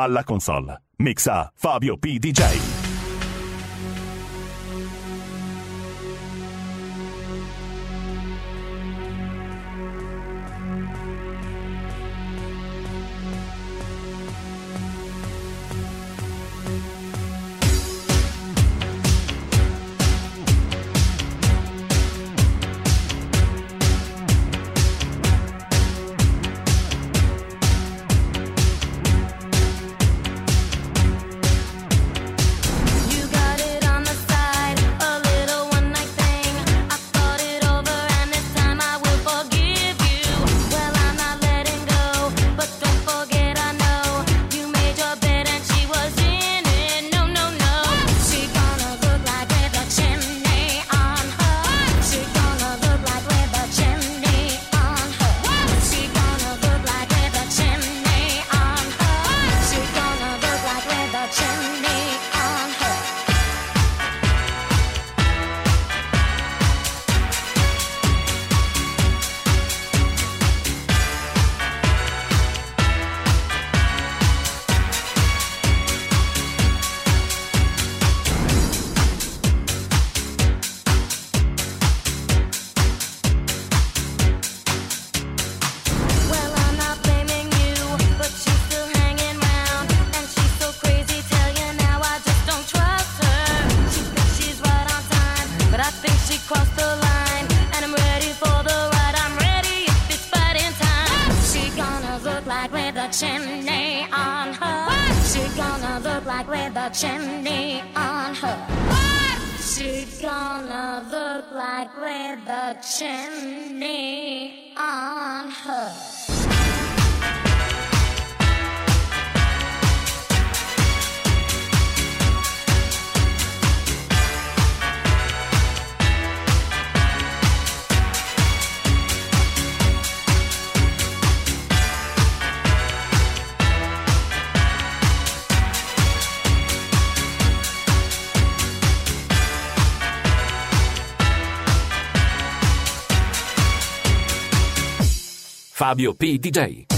Alla console, mixa Fabio P. DJ. Fabio P. DJ.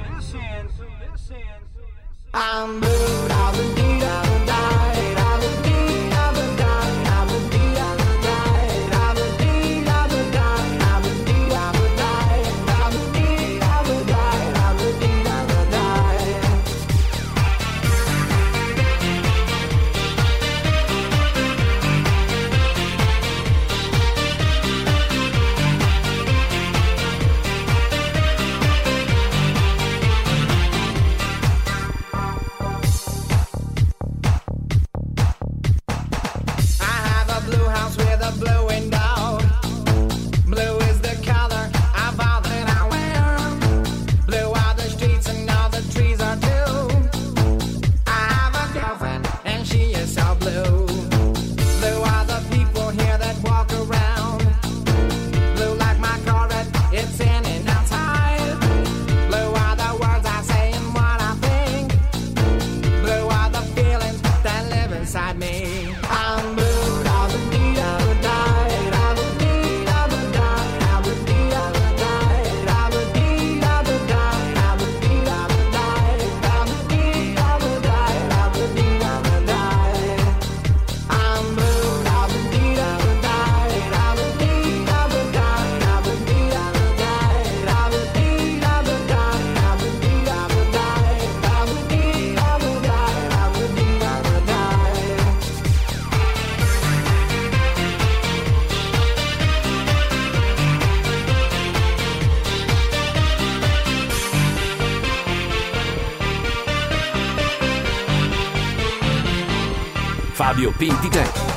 I'm blue, Fabio P. DJ.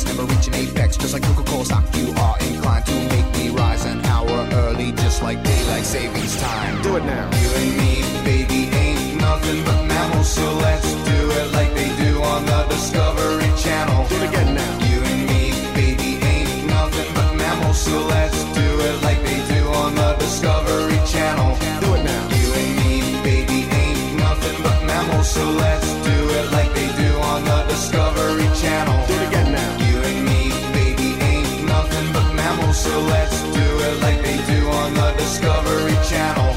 heights, never reach an apex. Just like Coca-Cola stock, you are inclined to make me rise an hour early, just like daylight savings time. Do it now. Discovery Channel.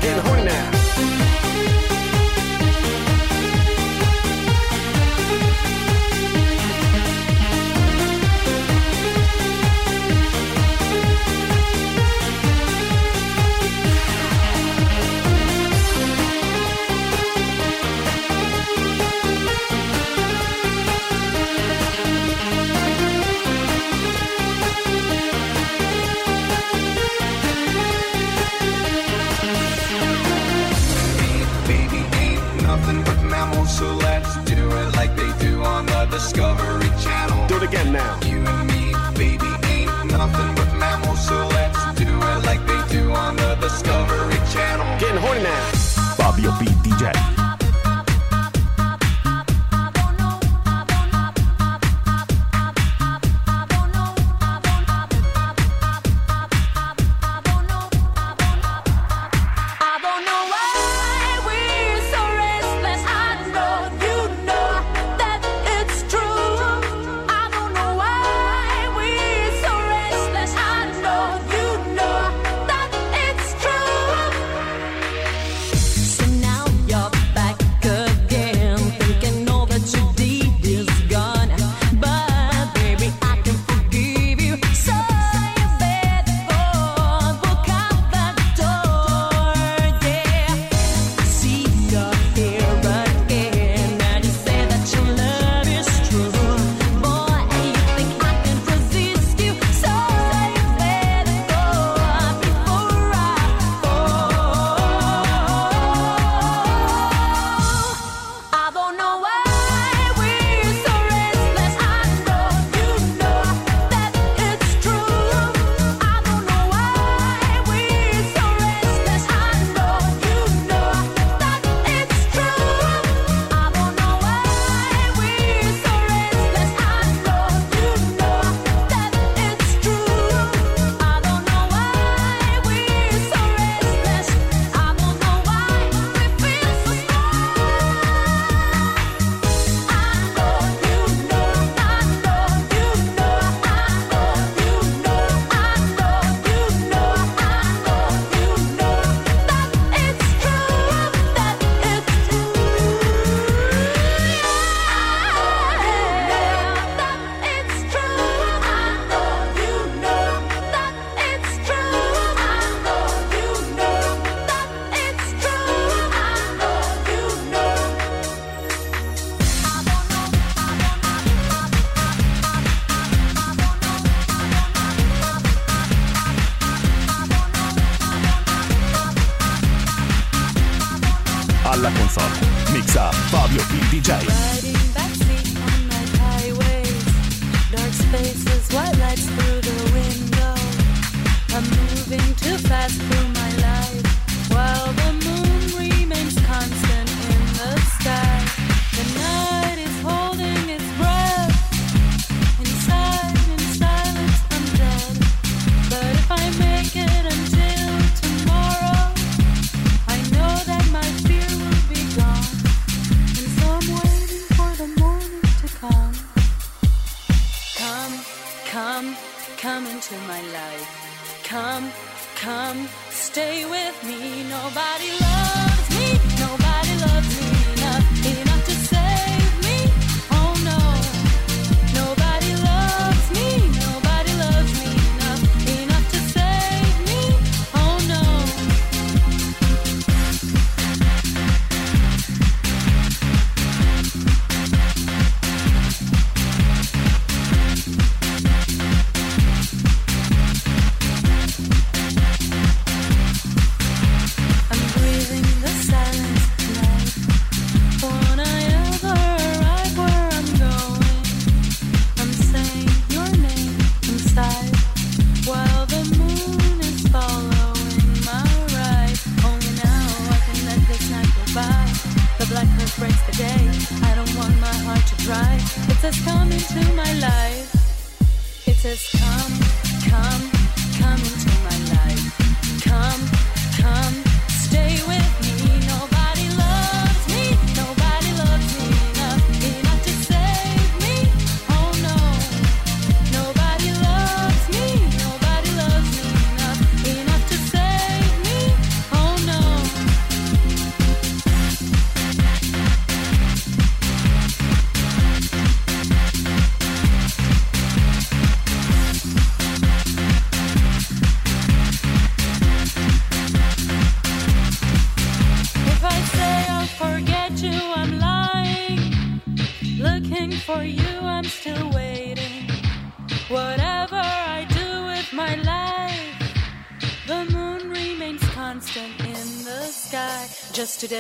Just today,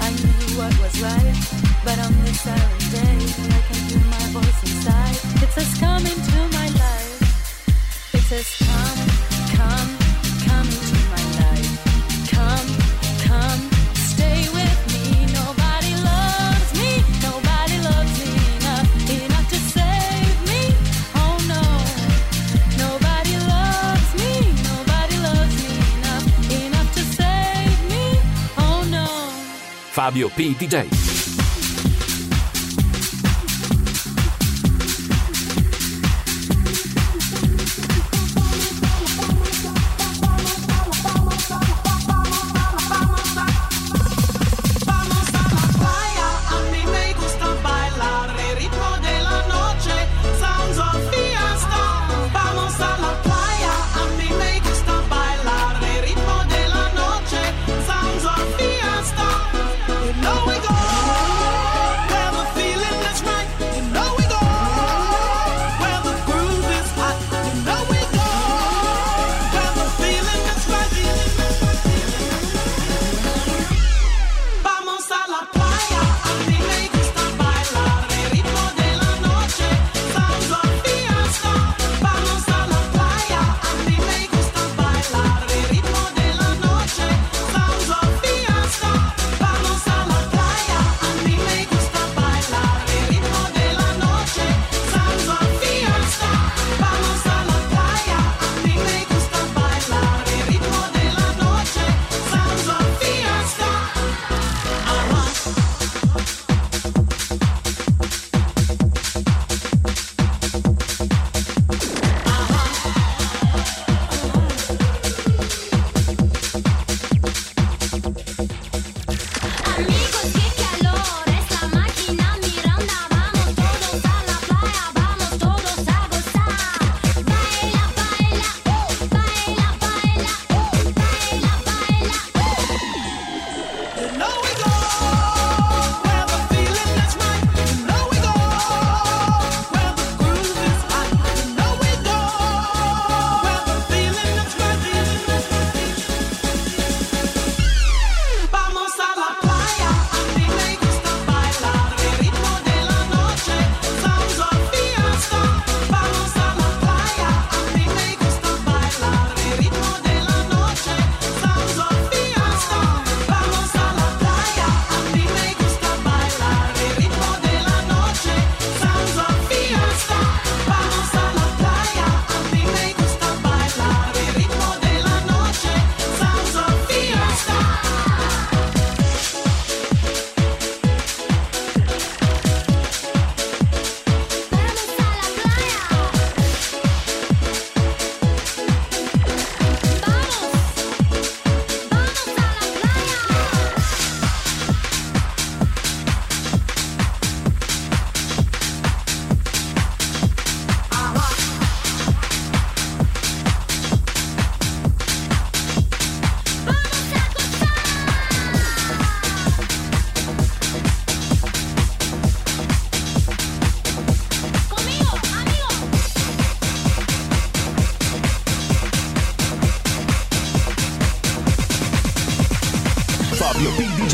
I knew what was right, but on this silent day, I can hear my voice inside. It says, "Come into my life." It says, "Come." Fabio P. DJ.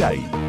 Yay.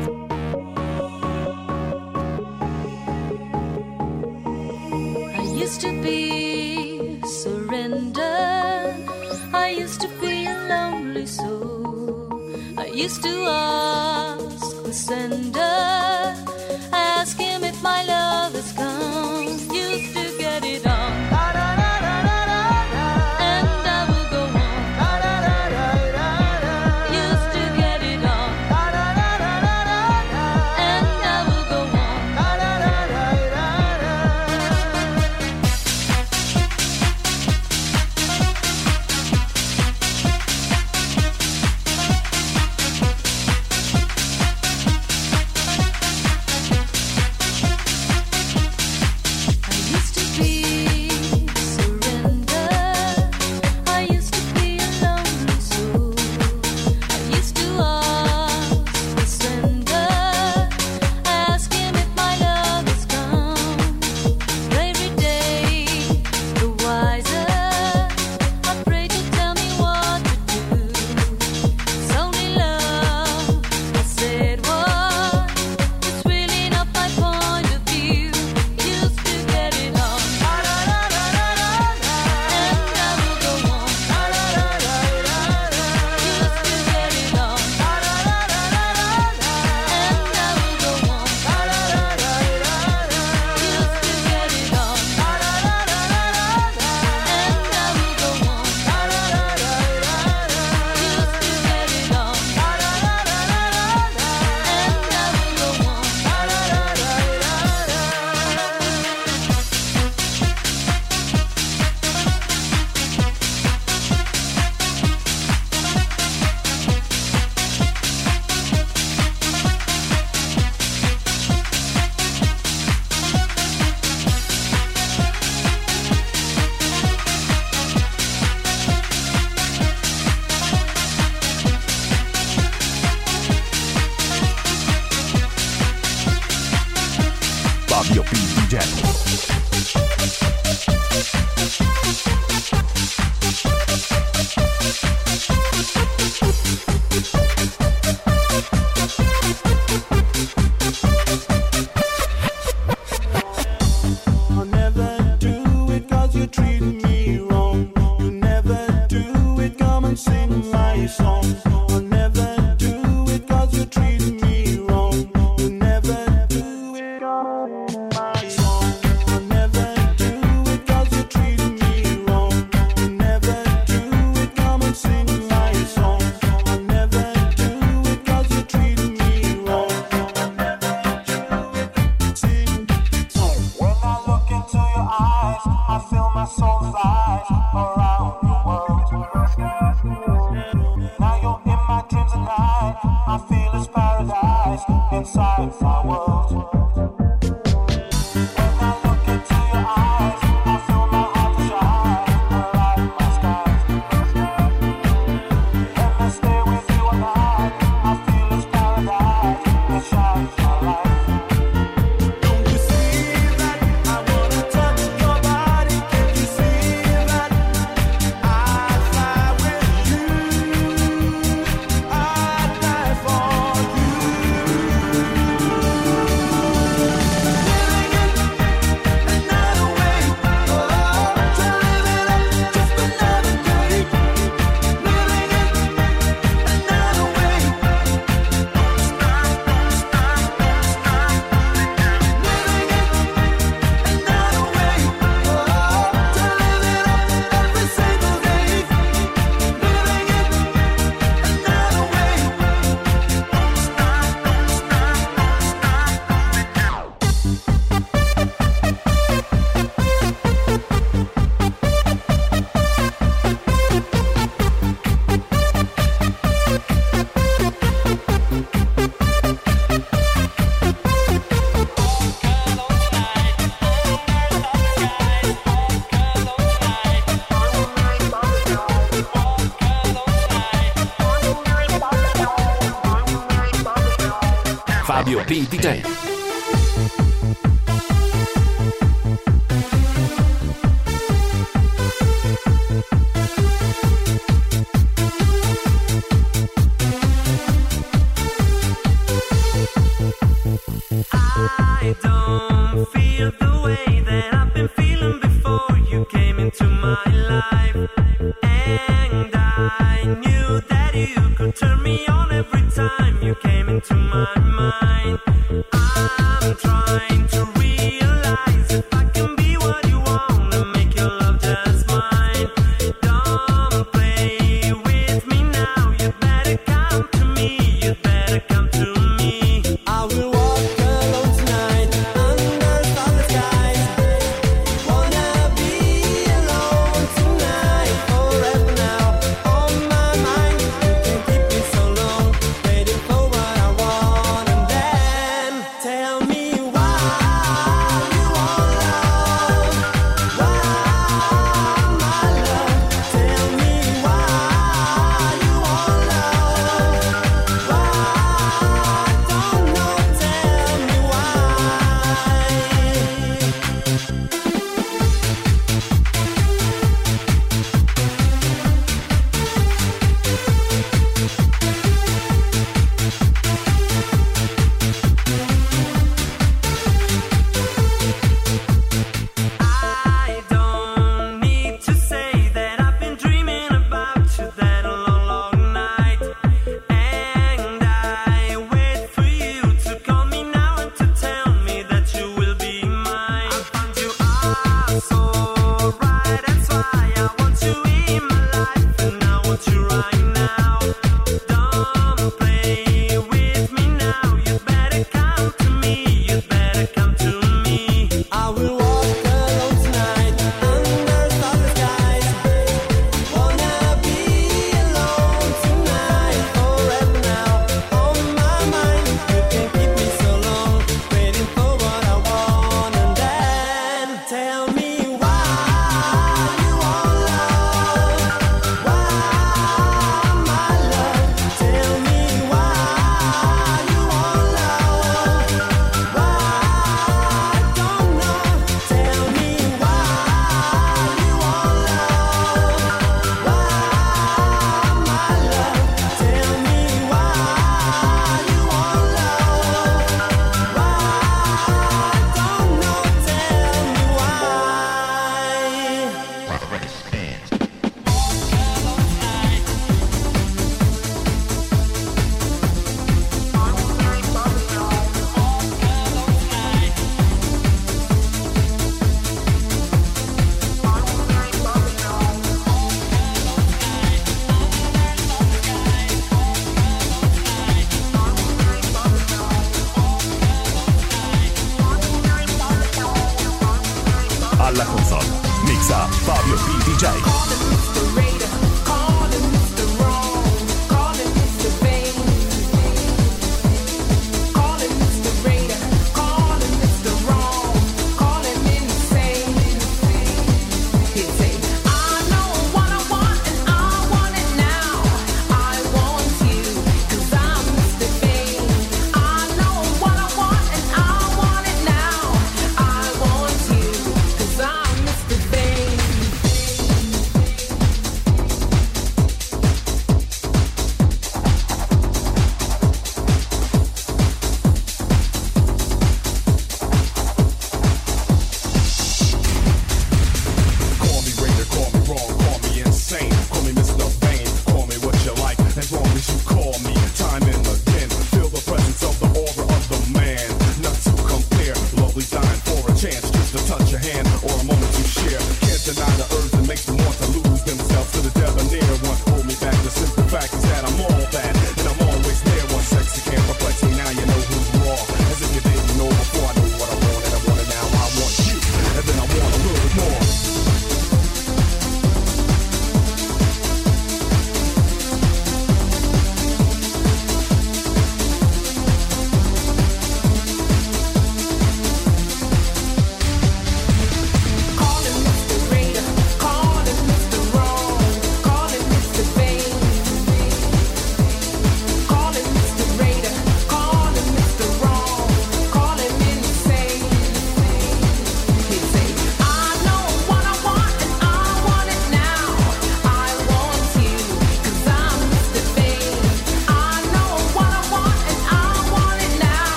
Fabio P. DJ.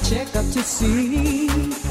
Check up to see.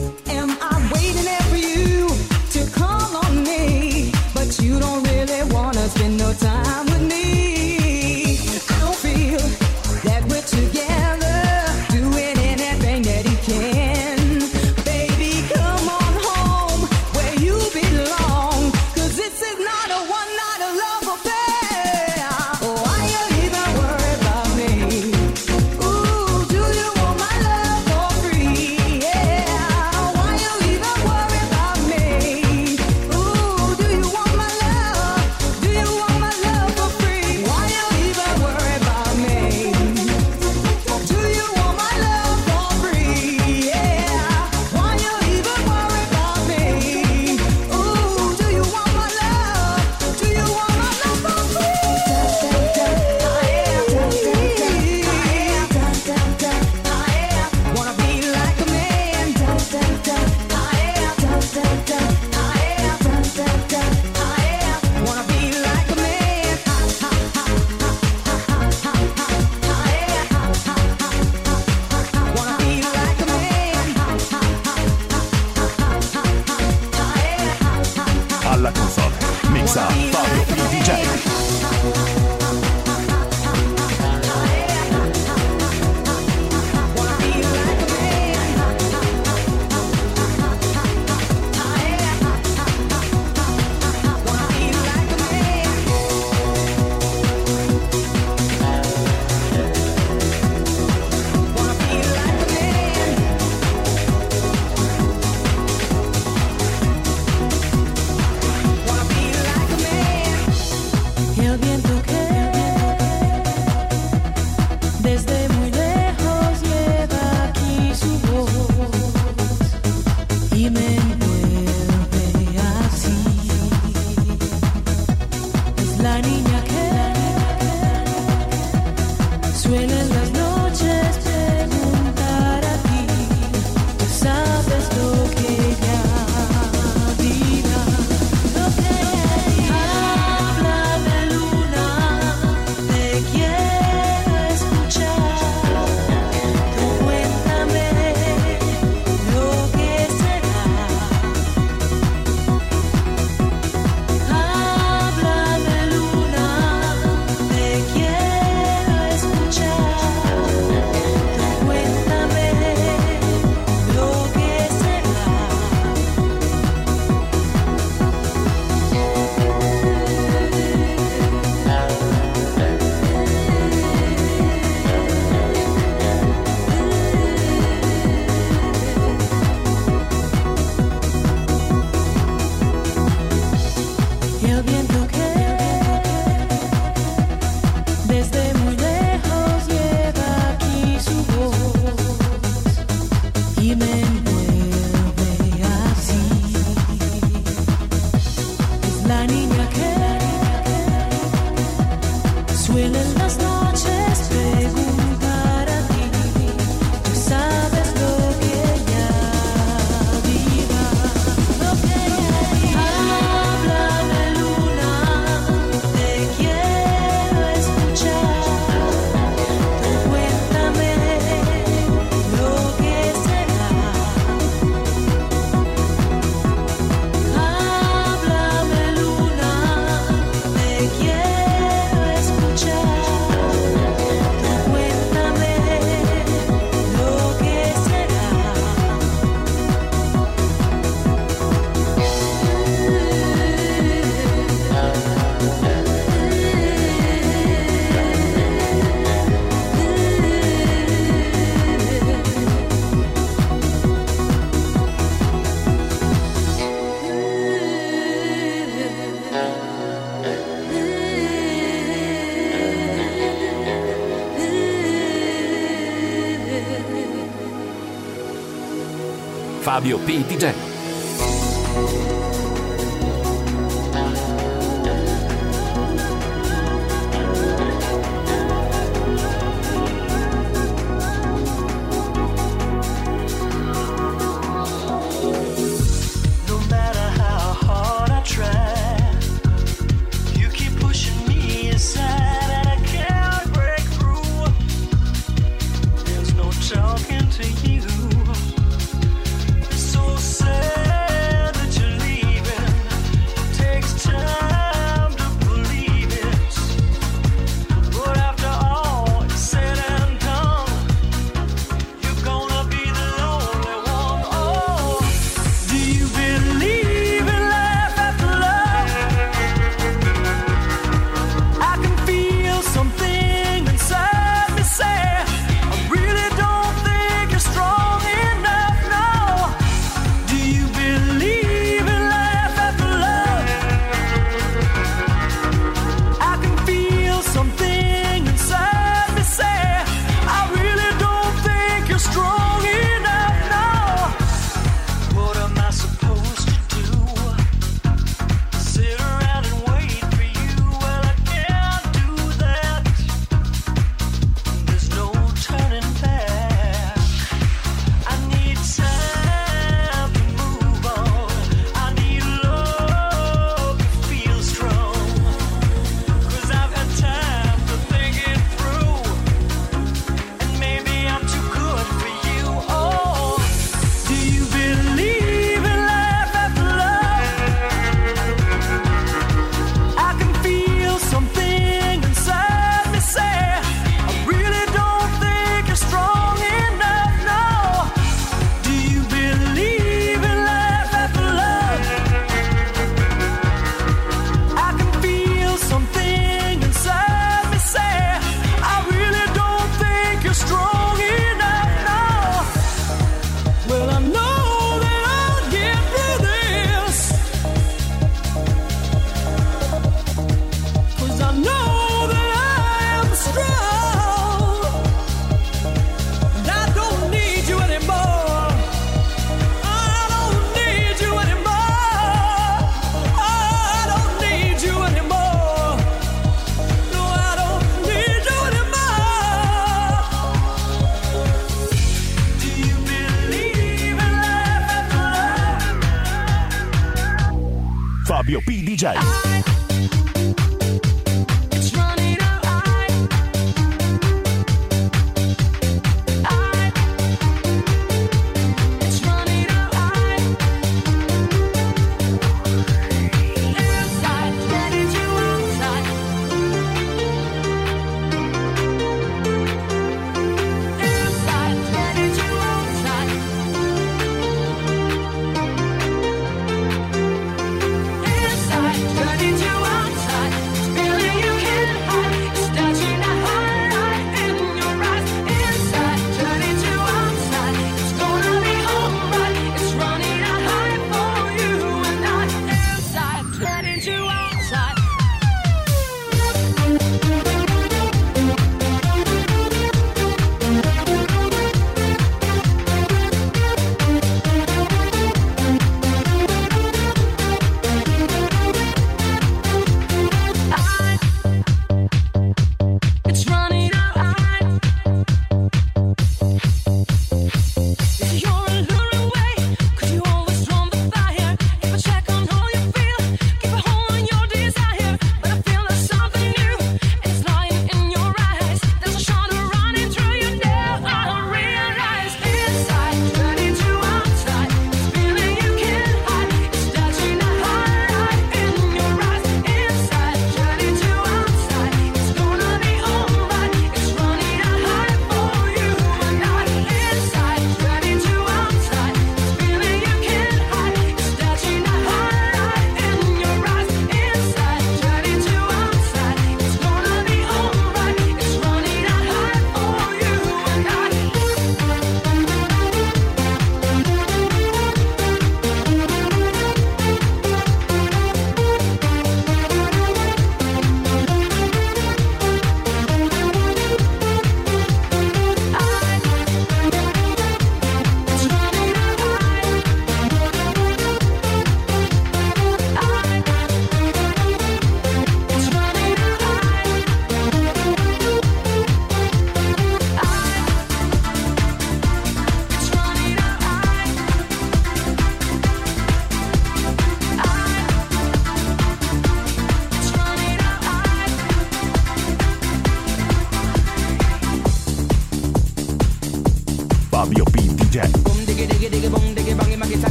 Fabio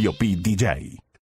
Fabio P. DJ.